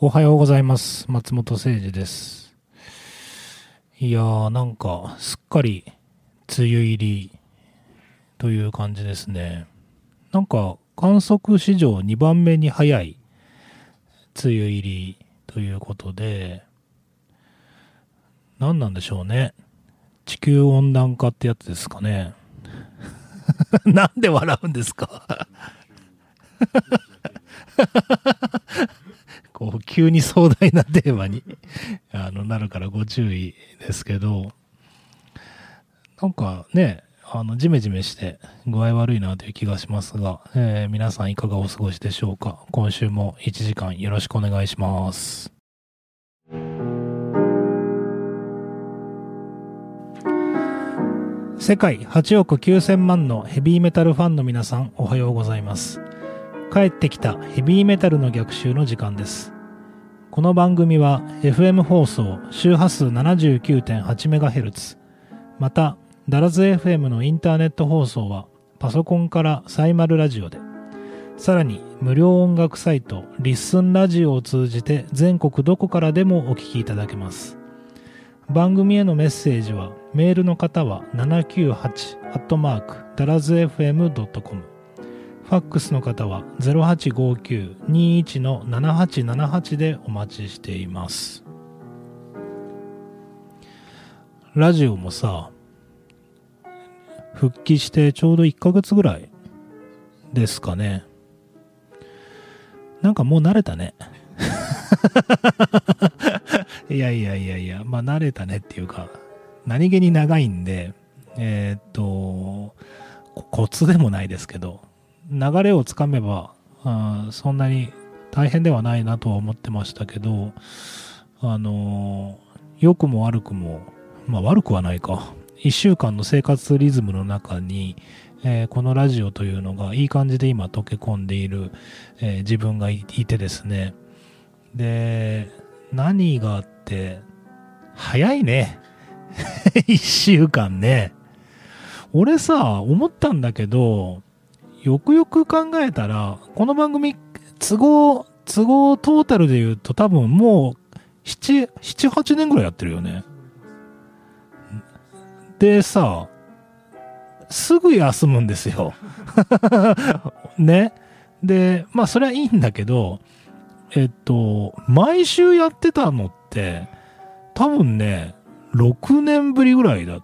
おはようございます。松本誠二です。いやー、なんか、すっかり、梅雨入り、という感じですね。なんか、観測史上2番目に早い、梅雨入り、ということで、何なんでしょうね。地球温暖化ってやつですかね。なんで笑うんですか？こう、急に壮大なテーマに あのなるからご注意ですけど、なんかね、あの、ジメジメして具合悪いなという気がしますが、えー皆さんいかがお過ごしでしょうか？今週も1時間よろしくお願いします。世界8億9000万のヘビーメタルファンの皆さんおはようございます。帰ってきたヘビーメタルの逆襲の時間です。この番組は FM 放送周波数 79.8MHz またダラズ FM のインターネット放送はパソコンからサイマルラジオで。さらに無料音楽サイトリッスンラジオを通じて全国どこからでもお聞きいただけます。番組へのメッセージはメールの方は798ダラズ FM.com ファックスの方は0859-21-7878でお待ちしています。ラジオもさ、復帰してちょうど1ヶ月ぐらいですかね。なんかもう慣れたね。いやいやいやいや、まあ慣れたねっていうか、何気に長いんで、えーっと、コツでもないですけど、流れをつかめば、そんなに大変ではないなとは思ってましたけど、あの良くも悪くも、まあ悪くはないか。一週間の生活リズムの中に、えーこのラジオというのがいい感じで今溶け込んでいる、えー自分がいいてですね。で、何があって、早いね。一週間ね。俺さ、思ったんだけど、よくよく考えたら、この番組、都合、都合トータルで言うと多分もう、7、7、8年ぐらいやってるよね。でさ、すぐ休むんですよ。ね。で、まあそれはいいんだけど、えっと、毎週やってたのって、多分ね、6年ぶりぐらいだ、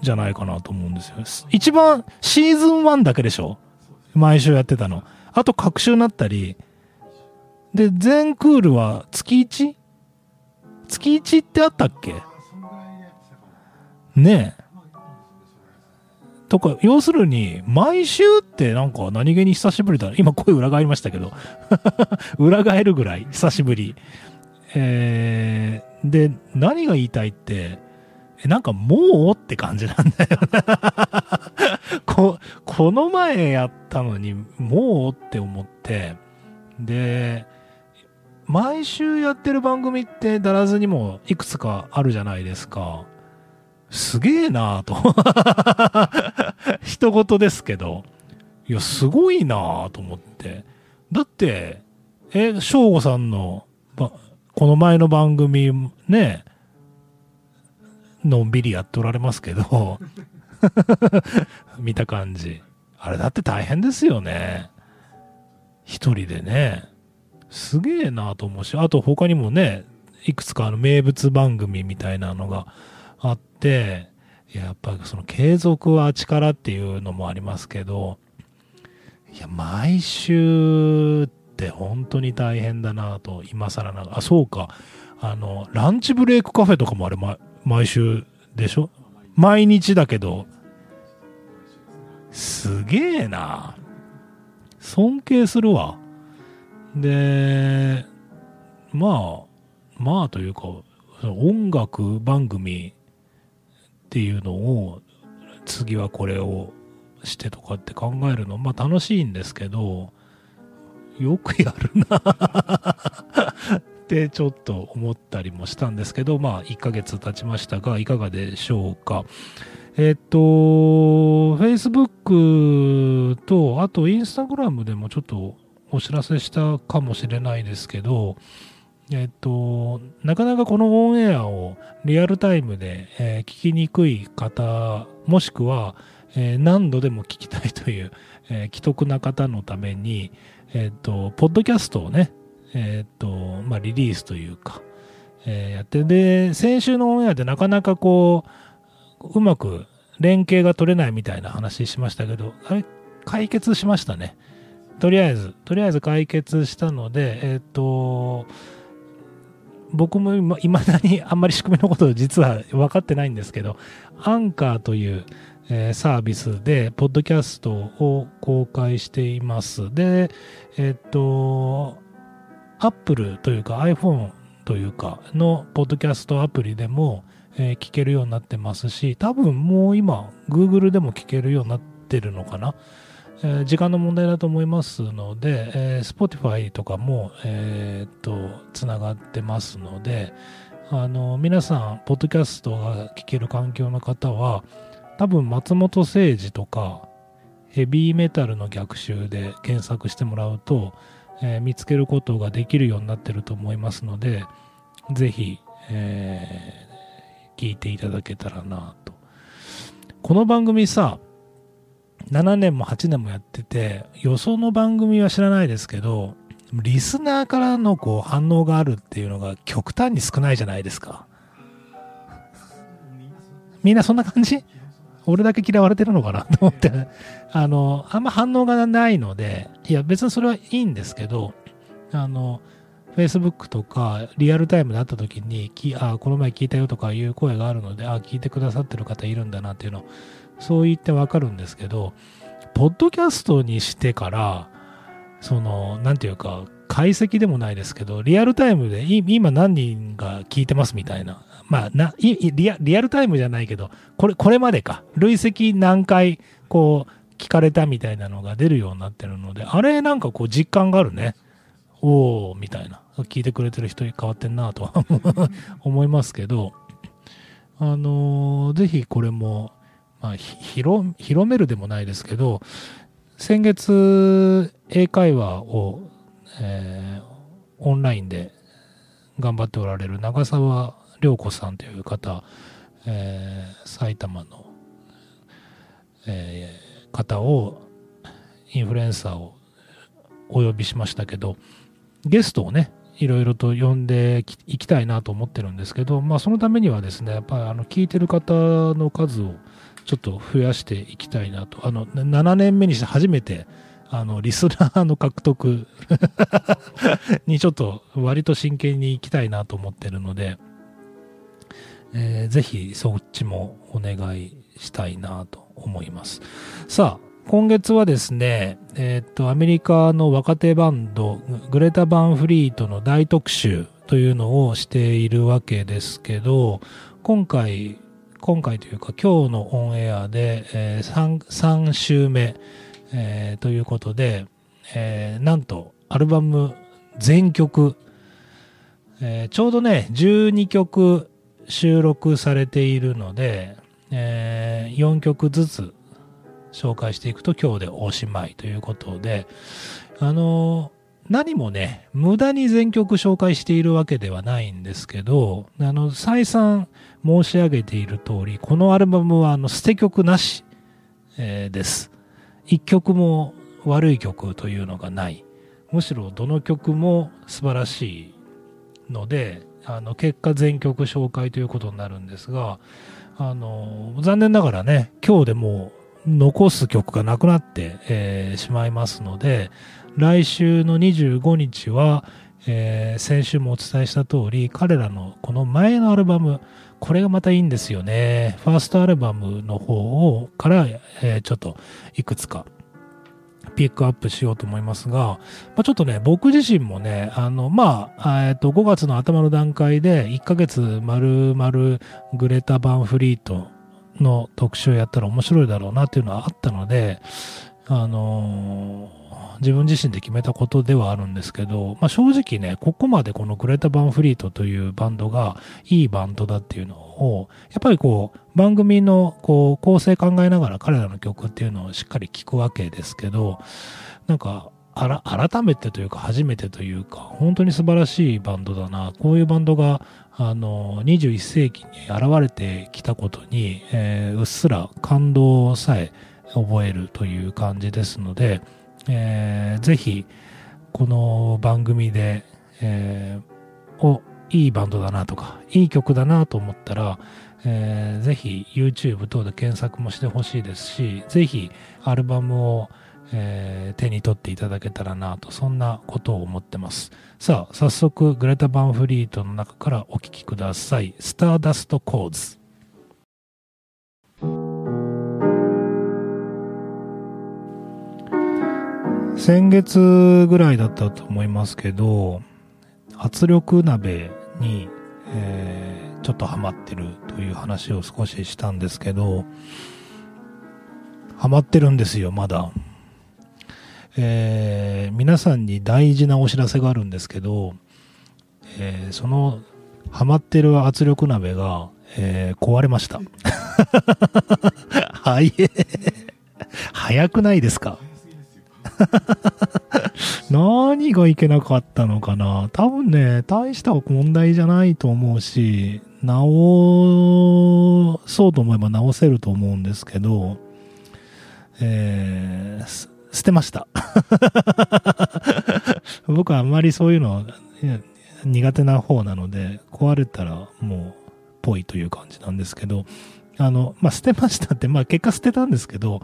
じゃないかなと思うんですよ。一番シーズン1だけでしょ毎週やってたの。あと、各週になったり。で、全クールは月 1? 月1ってあったっけ？ねえ。とか、要するに、毎週ってなんか何気に久しぶりだ。今声裏返りましたけど。裏返るぐらい久しぶり。えー、で、何が言いたいって、えなんかもうって感じなんだよ こ。この前やったのにもうって思って、で、毎週やってる番組ってだらずにもいくつかあるじゃないですか。すげえなぁと。人事ですけど。いや、すごいなぁと思って。だって、え、翔吾さんの、この前の番組、ね、のんびりやっておられますけど、見た感じ。あれだって大変ですよね。一人でね。すげえなと思うし、あと他にもね、いくつかあの名物番組みたいなのがあって、やっぱりその継続は力っていうのもありますけど、いや、毎週って本当に大変だなと、今更ながら、あ、そうか、あの、ランチブレイクカフェとかもあれ、毎週でしょ？毎日だけど、すげえな。尊敬するわ。で、まあ、まあというか、音楽番組っていうのを、次はこれをしてとかって考えるの、まあ楽しいんですけど、よくやるな。ってちょっと思ったりもしたんですけど、まあ1ヶ月経ちましたが、いかがでしょうか。えっと、Facebook と、あと Instagram でもちょっとお知らせしたかもしれないですけど、えっと、なかなかこのオンエアをリアルタイムで、えー、聞きにくい方、もしくは、えー、何度でも聞きたいという、えー、既得な方のために、えっと、ポッドキャストをね、えっと、まあ、リリースというか、えやって、で、先週のオンエアでなかなかこう、うまく連携が取れないみたいな話しましたけど、あれ、解決しましたね。とりあえず、とりあえず解決したので、えっ、と、僕もいまだにあんまり仕組みのこと実は分かってないんですけど、アンカーという、えー、サービスで、ポッドキャストを公開しています。で、えっ、と、Apple というか iPhone というかのポッドキャストアプリでも、聞けるようになってますし、多分もう今、Google でも聞けるようになってるのかな？時間の問題だと思いますので、えー、Spotify とかも、え、っと、つながってますので、あの、皆さん、ポッドキャストが聞ける環境の方は、多分松本誠治とか、ヘビーメタルの逆襲で検索してもらうと、えー、見つけることができるようになってると思いますので、ぜひ、えー、聞いていただけたらなと。この番組さ、7年も8年もやってて、予想の番組は知らないですけど、リスナーからのこう反応があるっていうのが極端に少ないじゃないですか。みんなそんな感じ？俺だけ嫌われてるのかなと思って、あの、あんま反応がないので、いや別にそれはいいんですけど、あの、Facebook とかリアルタイムで会った時に、あこの前聞いたよとかいう声があるので、あ聞いてくださってる方いるんだなっていうのをそう言ってわかるんですけど、ポッドキャストにしてから、その、なんていうか、解析でもないですけど、リアルタイムで今何人が聞いてますみたいな。まあなリア、リアルタイムじゃないけど、これ、これまでか。累積何回、こう、聞かれたみたいなのが出るようになってるので、あれなんかこう実感があるね。おー、みたいな。聞いてくれてる人に変わってんなとは思いますけど、あのー、ぜひこれも、まあ、広広めるでもないですけど、先月、英会話を、えー、オンラインで頑張っておられる長澤涼子さんという方、えー、埼玉の、えー、方を、インフルエンサーをお呼びしましたけど、ゲストをね、いろいろと呼んでいきたいなと思ってるんですけど、まあそのためにはですね、やっぱりあの聞いてる方の数をちょっと増やしていきたいなと。あの、7年目にして初めて、あの、リスナーの獲得 にちょっと割と真剣に行きたいなと思ってるので、えー、ぜひそっちもお願いしたいなと思います。さあ、今月はですね、えっ、と、アメリカの若手バンド、グレタ・バンフリートの大特集というのをしているわけですけど、今回今回というか今日のオンエアで、えー、3, 3週目、えー、ということで、えー、なんとアルバム全曲、え、ちょうどね12曲収録されているので、えー、4曲ずつ紹介していくと今日でおしまいということであの何もね、無駄に全曲紹介しているわけではないんですけど、あの、再三申し上げている通り、このアルバムはあの捨て曲なし、えー、です。一曲も悪い曲というのがない。むしろどの曲も素晴らしいので、あの、結果全曲紹介ということになるんですが、あの、残念ながらね、今日でもう残す曲がなくなって、えー、しまいますので、来週の25日は、えー、先週もお伝えした通り、彼らのこの前のアルバム、これがまたいいんですよね。ファーストアルバムの方を、から、えー、ちょっといくつかピックアップしようと思いますが、まあ、ちょっとね、僕自身もね、あの、まあ、えっと、5月の頭の段階で1ヶ月丸々グレタ・バンフリートの特集をやったら面白いだろうなっていうのはあったので、あの自分自身で決めたことではあるんですけど、まあ、正直ね、ここまでこのグレータ・バンフリートというバンドがいいバンドだっていうのを、やっぱりこう、番組のこう構成考えながら彼らの曲っていうのをしっかり聴くわけですけど、なんか、あら、改めてというか初めてというか、本当に素晴らしいバンドだな。こういうバンドが、あの、21世紀に現れてきたことに、えー、うっすら感動さえ覚えるという感じですので、えー、ぜひ、この番組で、えー、お、いいバンドだなとか、いい曲だなと思ったら、えー、ぜひ YouTube 等で検索もしてほしいですし、ぜひアルバムを、えー、手に取っていただけたらなと、そんなことを思ってます。さあ、早速、グレタ・バンフリートの中からお聴きください。スターダスト・コーズ。先月ぐらいだったと思いますけど、圧力鍋に、えー、ちょっとハマってるという話を少ししたんですけど、ハマってるんですよ、まだ。えー、皆さんに大事なお知らせがあるんですけど、えー、そのハマってる圧力鍋が、えー、壊れました。はい。早くないですか？何がいけなかったのかな？多分ね、大した問題じゃないと思うし、直そうと思えば直せると思うんですけど、えー、捨てました。僕はあんまりそういうの苦手な方なので、壊れたらもう、ぽいという感じなんですけど、あの、まあ、捨てましたって、まあ、結果捨てたんですけど、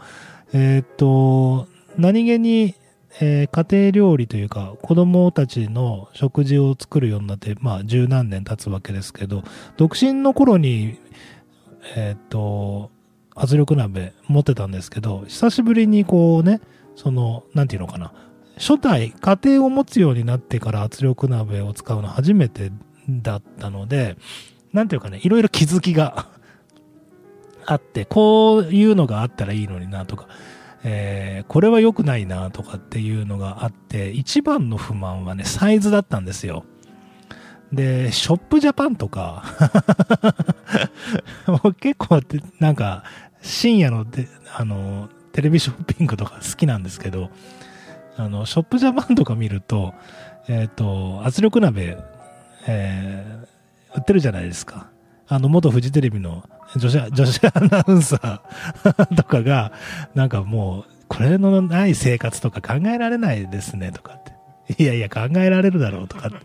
えー、っと、何気に、えー、家庭料理というか、子供たちの食事を作るようになって、まあ、十何年経つわけですけど、独身の頃に、えー、っと、圧力鍋持ってたんですけど、久しぶりにこうね、その、なんていうのかな、初代、家庭を持つようになってから圧力鍋を使うの初めてだったので、なんていうかね、いろいろ気づきが あって、こういうのがあったらいいのになとか、えー、これは良くないなとかっていうのがあって、一番の不満はね、サイズだったんですよ。で、ショップジャパンとか 結構なんか、深夜ので、あの、テレビショッピングとか好きなんですけど、あの、ショップジャパンとか見ると、えっ、ー、と、圧力鍋、えー、売ってるじゃないですか。あの、元フジテレビの女子、女子アナウンサーとかが、なんかもう、これのない生活とか考えられないですね、とかって。いやいや、考えられるだろうとかって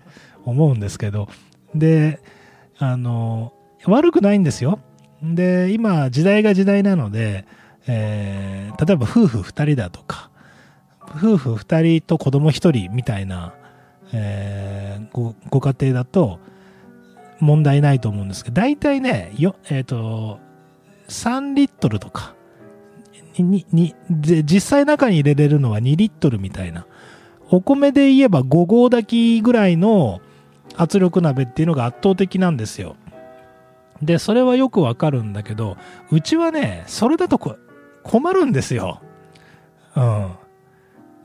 思うんですけど、で、あの、悪くないんですよ。で、今、時代が時代なので、えー、例えば夫婦2人だとか、夫婦2人と子供1人みたいな、えー、ごご家庭だと問題ないと思うんですけど、大体ね、よえっ、ー、と、3リットルとか、に、に、で、実際中に入れれるのは2リットルみたいな。お米で言えば5合炊きぐらいの圧力鍋っていうのが圧倒的なんですよ。で、それはよくわかるんだけど、うちはね、それだと困るんですよ。うん。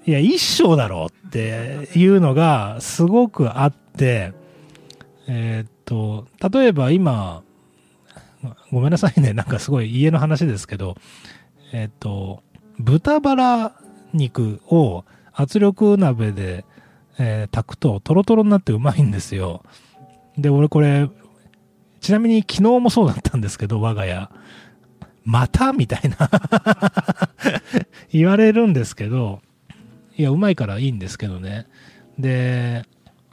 いや、一生だろうっていうのがすごくあって、えー、っと、例えば今、ごめんなさいね、なんかすごい家の話ですけど、え、っと、豚バラ肉を圧力鍋で、えー、炊くとトロトロになってうまいんですよ。で、俺これ、ちなみに昨日もそうだったんですけど、我が家。またみたいな 言われるんですけど、いや、うまいからいいんですけどね。で、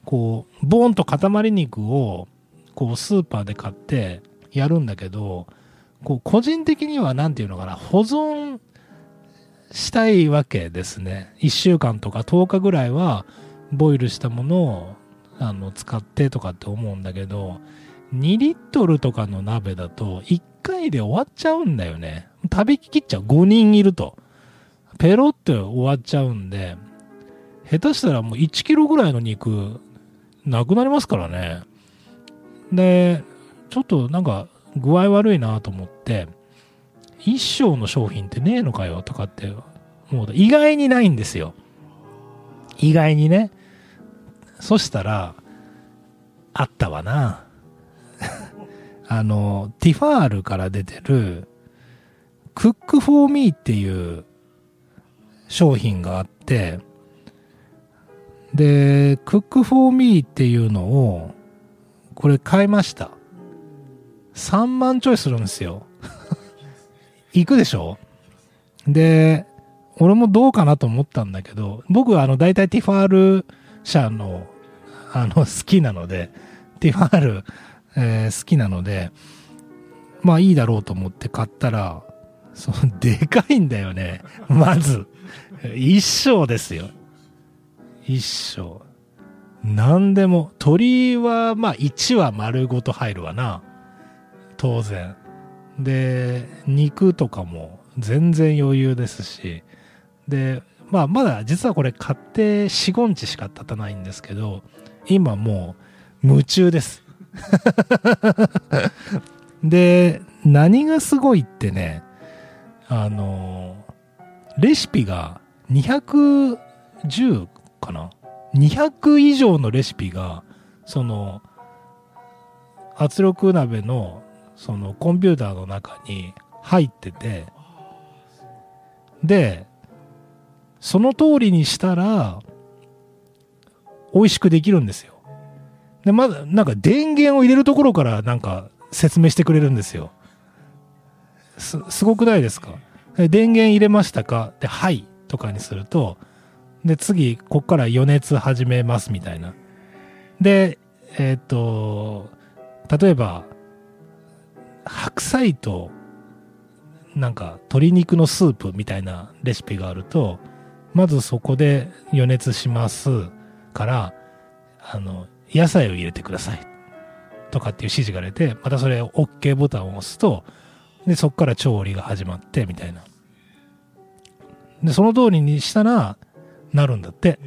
こう、ボーンと塊肉を、こう、スーパーで買ってやるんだけど、こう、個人的には何て言うのかな、保存したいわけですね。1週間とか10日ぐらいは、ボイルしたものを、あの、使ってとかって思うんだけど、2リットルとかの鍋だと、1回で終わっちゃうんだよね。食べきっちゃう。5人いると。ペロって終わっちゃうんで、下手したらもう1キロぐらいの肉、なくなりますからね。で、ちょっとなんか具合悪いなと思って、一生の商品ってねえのかよとかって、もう意外にないんですよ。意外にね。そしたら、あったわな。あの、ティファールから出てる、クックフォーミーっていう商品があって、で、Cook for Me っていうのを、これ買いました。3万ちょいするんですよ。行くでしょ？で、俺もどうかなと思ったんだけど、僕はあの、大体ティファール社の、あの、好きなので、ティファール、えー好きなので、まあいいだろうと思って買ったら、その、でかいんだよね。まず。一升ですよ。一升。なんでも、鳥は、まあ1は丸ごと入るわな。当然。で、肉とかも全然余裕ですし。で、まあまだ実はこれ買って4、5日しか経たないんですけど、今もう夢中です。で、何がすごいってね、あの、レシピが210 ?200 以上のレシピが、その、圧力鍋の、そのコンピューターの中に入ってて、で、その通りにしたら、美味しくできるんですよ。で、まだ、なんか電源を入れるところからなんか説明してくれるんですよ。す、すごくないですか？電源入れましたか？で、はい。とかにすると、で、次、こっから余熱始めますみたいな。で、えっ、と、例えば、白菜と、なんか、鶏肉のスープみたいなレシピがあると、まずそこで余熱しますから、あの、野菜を入れてください。とかっていう指示が出て、またそれを OK ボタンを押すと、で、そこから調理が始まって、みたいな。で、その通りにしたら、なるんだって。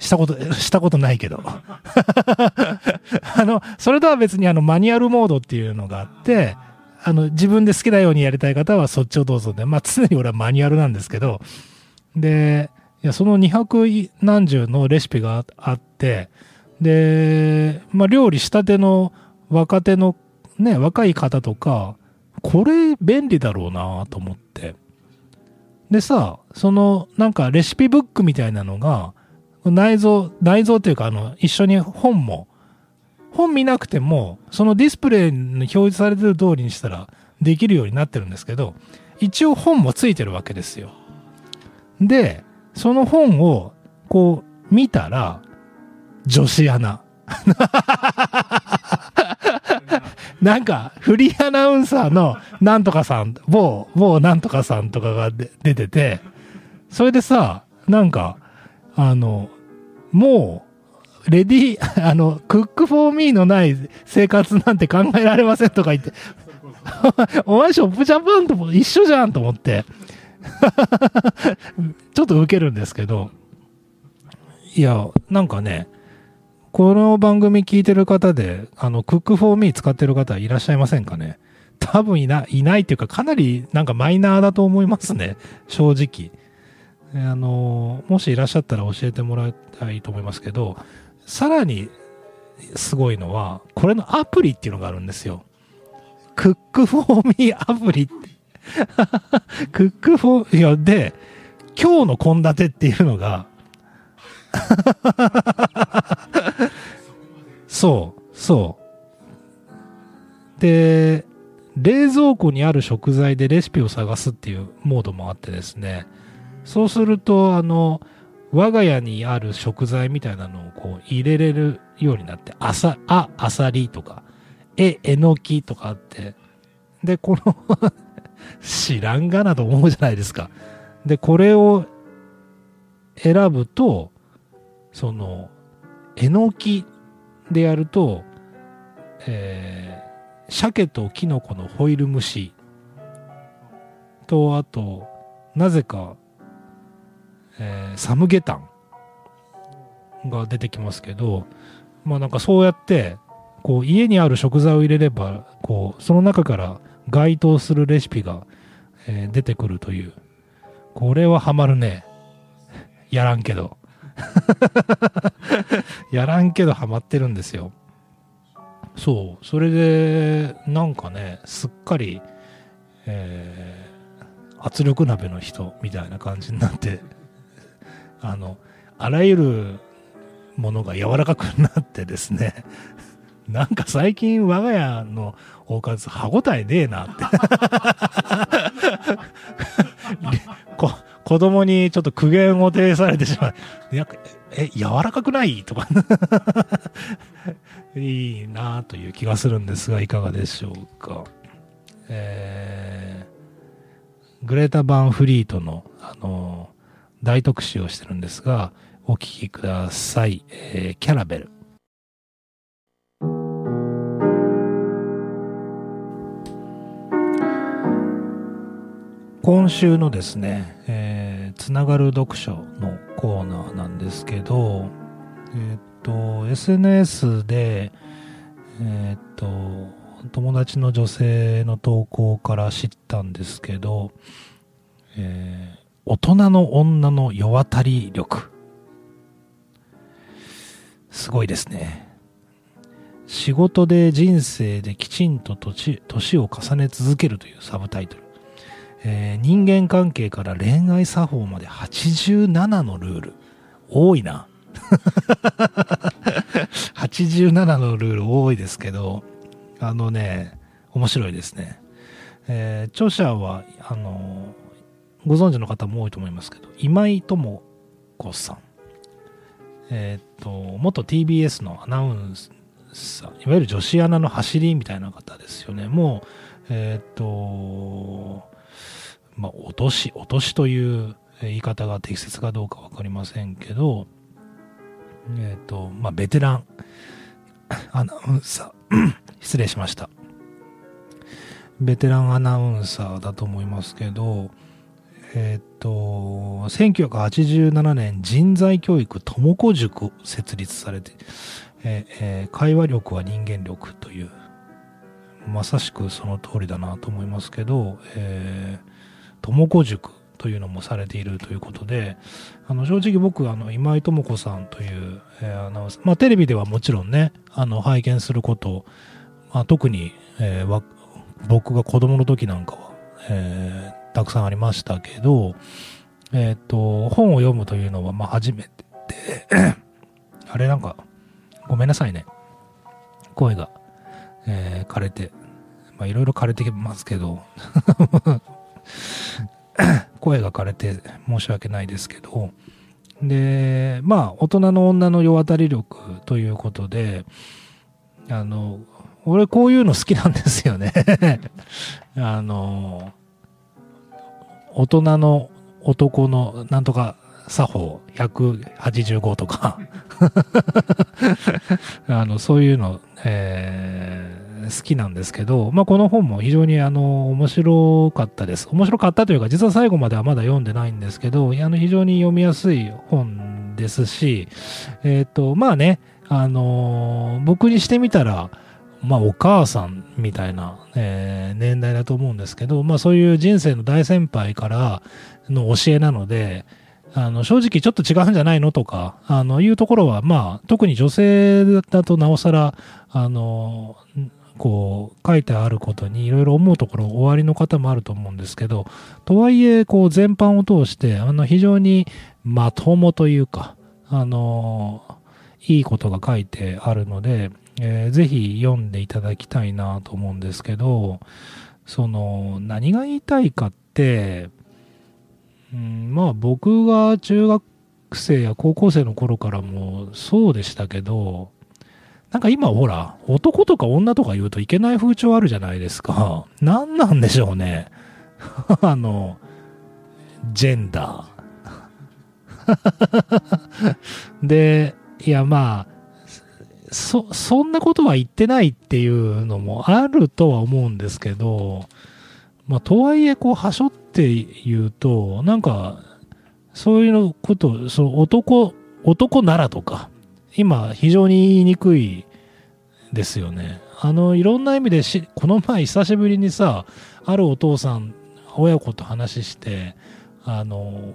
したこと、したことないけど。あの、それとは別にあの、マニュアルモードっていうのがあって、あの、自分で好きなようにやりたい方はそっちをどうぞで、まあ常に俺はマニュアルなんですけど、で、いや、その200何十のレシピがあって、で、まあ料理したての若手のね、若い方とか、これ便利だろうなと思って。でさ、そのなんかレシピブックみたいなのが、内蔵、内蔵っていうかあの、一緒に本も、本見なくても、そのディスプレイに表示されてる通りにしたらできるようになってるんですけど、一応本もついてるわけですよ。で、その本をこう見たら、女子アナ。なんか、フリーアナウンサーのなんとかさん、某、某なんとかさんとかが出てて、それでさ、なんか、あの、もう、レディー、あの、クックフォーミーのない生活なんて考えられませんとか言って、お前ショップジャパンとも一緒じゃんと思って、ちょっとウケるんですけど、いや、なんかね、この番組聞いてる方で、あの、クックフォーミー使ってる方いらっしゃいませんかね？多分いない、ないっていうか、かなりなんかマイナーだと思いますね。正直。あの、もしいらっしゃったら教えてもらいたいと思いますけど、さらにすごいのは、これのアプリっていうのがあるんですよ。クックフォーミーアプリって。クックフォー、いや、で、今日の献立っていうのが、そう、そう。で、冷蔵庫にある食材でレシピを探すっていうモードもあってですね、そうすると、あの、我が家にある食材みたいなのをこう入れれるようになって、あさ、あ、あさりとか、え、えのきとかあって、で、この 知らんがなと思うじゃないですか。で、これを選ぶと、その、えのきでやると、えー、鮭とキノコのホイル蒸しと、あと、なぜか、えーサムゲタンが出てきますけど、まあなんかそうやって、こう家にある食材を入れれば、こう、その中から該当するレシピが、えー出てくるという。これはハマるね。やらんけど。やらんけどハマってるんですよ。そう。それで、なんかね、すっかり、えー圧力鍋の人みたいな感じになって、あの、あらゆるものが柔らかくなってですね、なんか最近我が家のおかず歯応えねえなってこ。子供にちょっと苦言を呈されてしまう。え、柔らかくない？とか いいなという気がするんですが、いかがでしょうか。えー、グレータ・バンフリートの、あの大特集をしてるんですが、お聴きください。えー、キャラベル。今週のですね、えー、つながる読書のコーナーなんですけど、えっ、と、SNS で、えっ、と、友達の女性の投稿から知ったんですけど、えー、大人の女の世渡り力。すごいですね。仕事で人生できちんと年を重ね続けるというサブタイトル。えー、人間関係から恋愛作法まで87のルール。多いな。87のルール多いですけど、あのね、面白いですね。えー、著者は、あの、ご存知の方も多いと思いますけど、今井智子さん。えっ、と、元 TBS のアナウンサー、いわゆる女子アナの走りみたいな方ですよね。もう、えっ、と、まあ、落とし、落としという言い方が適切かどうか分かりませんけど、えっ、ー、と、まあ、ベテラン アナウンサー 失礼しました。ベテランアナウンサーだと思いますけど、えっ、ー、と、1987年人材教育友子塾設立されて、ええー、会話力は人間力という、まさしくその通りだなと思いますけど、えー、友子塾というのもされているということで、あの正直僕、あの今井智子さんという、えー、アナウンサー、まあ、テレビではもちろんね、あの拝見すること、まあ、特に、えー、僕が子供の時なんかは、えー、たくさんありましたけど、えっ、と、本を読むというのは、まあ、初めてで あれなんか、ごめんなさいね。声が、えー、枯れて、まあ、いろいろ枯れてますけど 声が枯れて申し訳ないですけど、で、まあ、大人の女の世渡り力ということで、あの、俺こういうの好きなんですよね。あの、大人の男のなんとか作法185とか。あの、そういうの、え好きなんですけど、まあ、この本も非常にあの面白かったです。面白かったというか、実は最後まではまだ読んでないんですけど、あの非常に読みやすい本ですし、えっ、ー、と、まあね、あの、僕にしてみたら、まあ、お母さんみたいな、えー、年代だと思うんですけど、まあ、そういう人生の大先輩からの教えなので、あの、正直ちょっと違うんじゃないのとか、あの、いうところは、まあ、特に女性だとなおさら、あの、こう書いてあることにいろいろ思うところおありの方もあると思うんですけど、とはいえ、こう全般を通して、あの非常にまともというか、あの、いいことが書いてあるので、えー、ぜひ読んでいただきたいなと思うんですけど、その、何が言いたいかって、うん、まあ僕が中学生や高校生の頃からもそうでしたけど、なんか今ほら、男とか女とか言うといけない風潮あるじゃないですか。何なんでしょうね。あの、ジェンダー。で、いやまあ、そ、そんなことは言ってないっていうのもあるとは思うんですけど、まあ、とはいえ、こう、はしょって言うと、なんか、そういうこと、その男、男ならとか、今非常に言いにくいですよね。あの、いろんな意味でし、この前久しぶりにさ、あるお父さん、親子と話して、あの、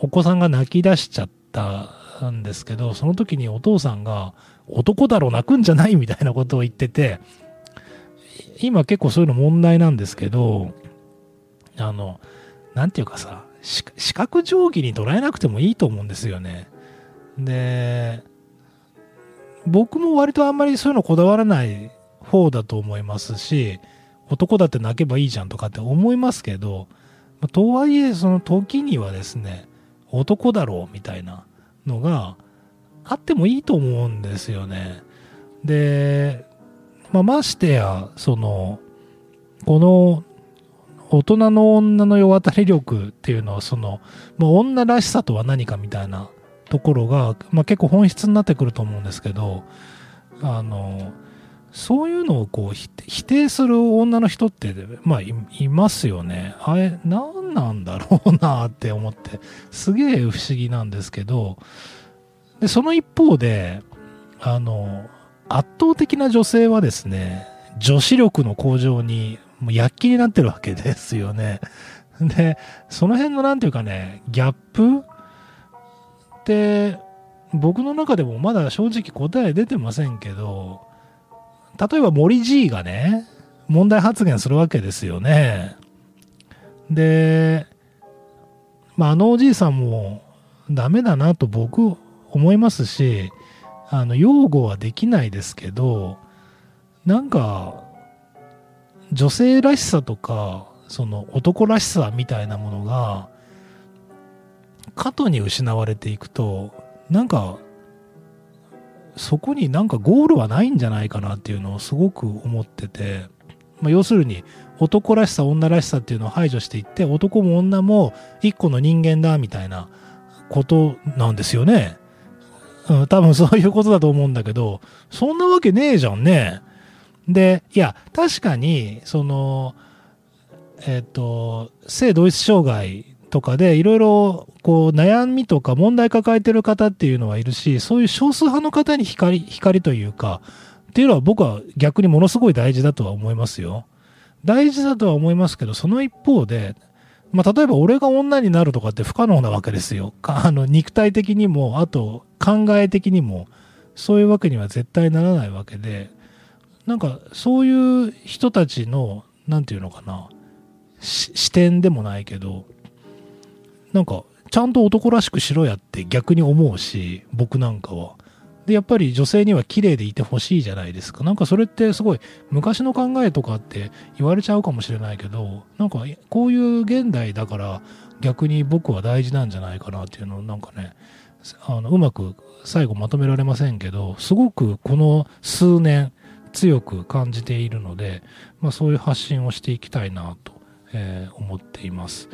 お子さんが泣き出しちゃったんですけど、その時にお父さんが、男だろ泣くんじゃないみたいなことを言ってて、今結構そういうの問題なんですけど、あの、なんていうかさ、視覚定規に捉えなくてもいいと思うんですよね。で、僕も割とあんまりそういうのこだわらない方だと思いますし、男だって泣けばいいじゃんとかって思いますけど、とはいえ、その時にはですね、男だろうみたいなのがあってもいいと思うんですよね。で、まあ、ましてや、その、この大人の女の世渡り力っていうのは、その、まあ、女らしさとは何かみたいなところが、まあ、結構本質になってくると思うんですけど、あの、そういうのをこう否定する女の人って、まあい、ますよね。あれ、何なんだろうなって思って、すげえ不思議なんですけど、で、その一方で、あの、圧倒的な女性はですね、女子力の向上にもう躍起になってるわけですよね。で、その辺のなんていうかね、ギャップって僕の中でもまだ正直答え出てませんけど、例えば森 G がね、問題発言するわけですよね。で、まあ、あのおじいさんもダメだなと僕思いますし、あの、擁護はできないですけど、なんか、女性らしさとか、その男らしさみたいなものが、過度に失われていくと、なんか、そこになんかゴールはないんじゃないかなっていうのをすごく思ってて、まあ、要するに男らしさ女らしさっていうのを排除していって男も女も一個の人間だみたいなことなんですよね。うん、多分そういうことだと思うんだけど、そんなわけねえじゃんね。で、いや、確かに、その、えっ、と、性同一障害とかでいろいろこう悩みとか問題抱えてる方っていうのはいるし、そういう少数派の方に光、光というか、っていうのは僕は逆にものすごい大事だとは思いますよ。大事だとは思いますけど、その一方で、まあ、例えば俺が女になるとかって不可能なわけですよ。あの、肉体的にも、あと考え的にも、そういうわけには絶対ならないわけで、なんかそういう人たちの、なんていうのかな、視点でもないけど、なんか、ちゃんと男らしくしろやって逆に思うし、僕なんかは。で、やっぱり女性には綺麗でいてほしいじゃないですか。なんかそれってすごい昔の考えとかって言われちゃうかもしれないけど、なんかこういう現代だから逆に僕は大事なんじゃないかなっていうのをなんかね、あのうまく最後まとめられませんけど、すごくこの数年強く感じているので、まあ、そういう発信をしていきたいなと、えー、思っています。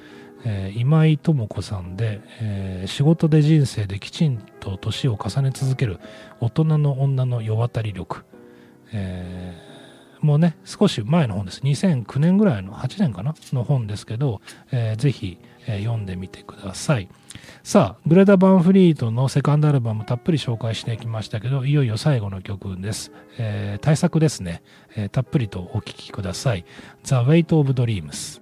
えー、今井智子さんで、えー、仕事で人生できちんと年を重ね続ける大人の女の世渡り力、えー、もうね少し前の本です。2009年ぐらいの8年かな？の本ですけど、えー、ぜひ、え、読んでみてください。さあグレタ・バンフリートのセカンドアルバムたっぷり紹介してきましたけどいよいよ最後の曲です、えー、対策ですね、え、たっぷりとお聴きください。The Weight of Dreams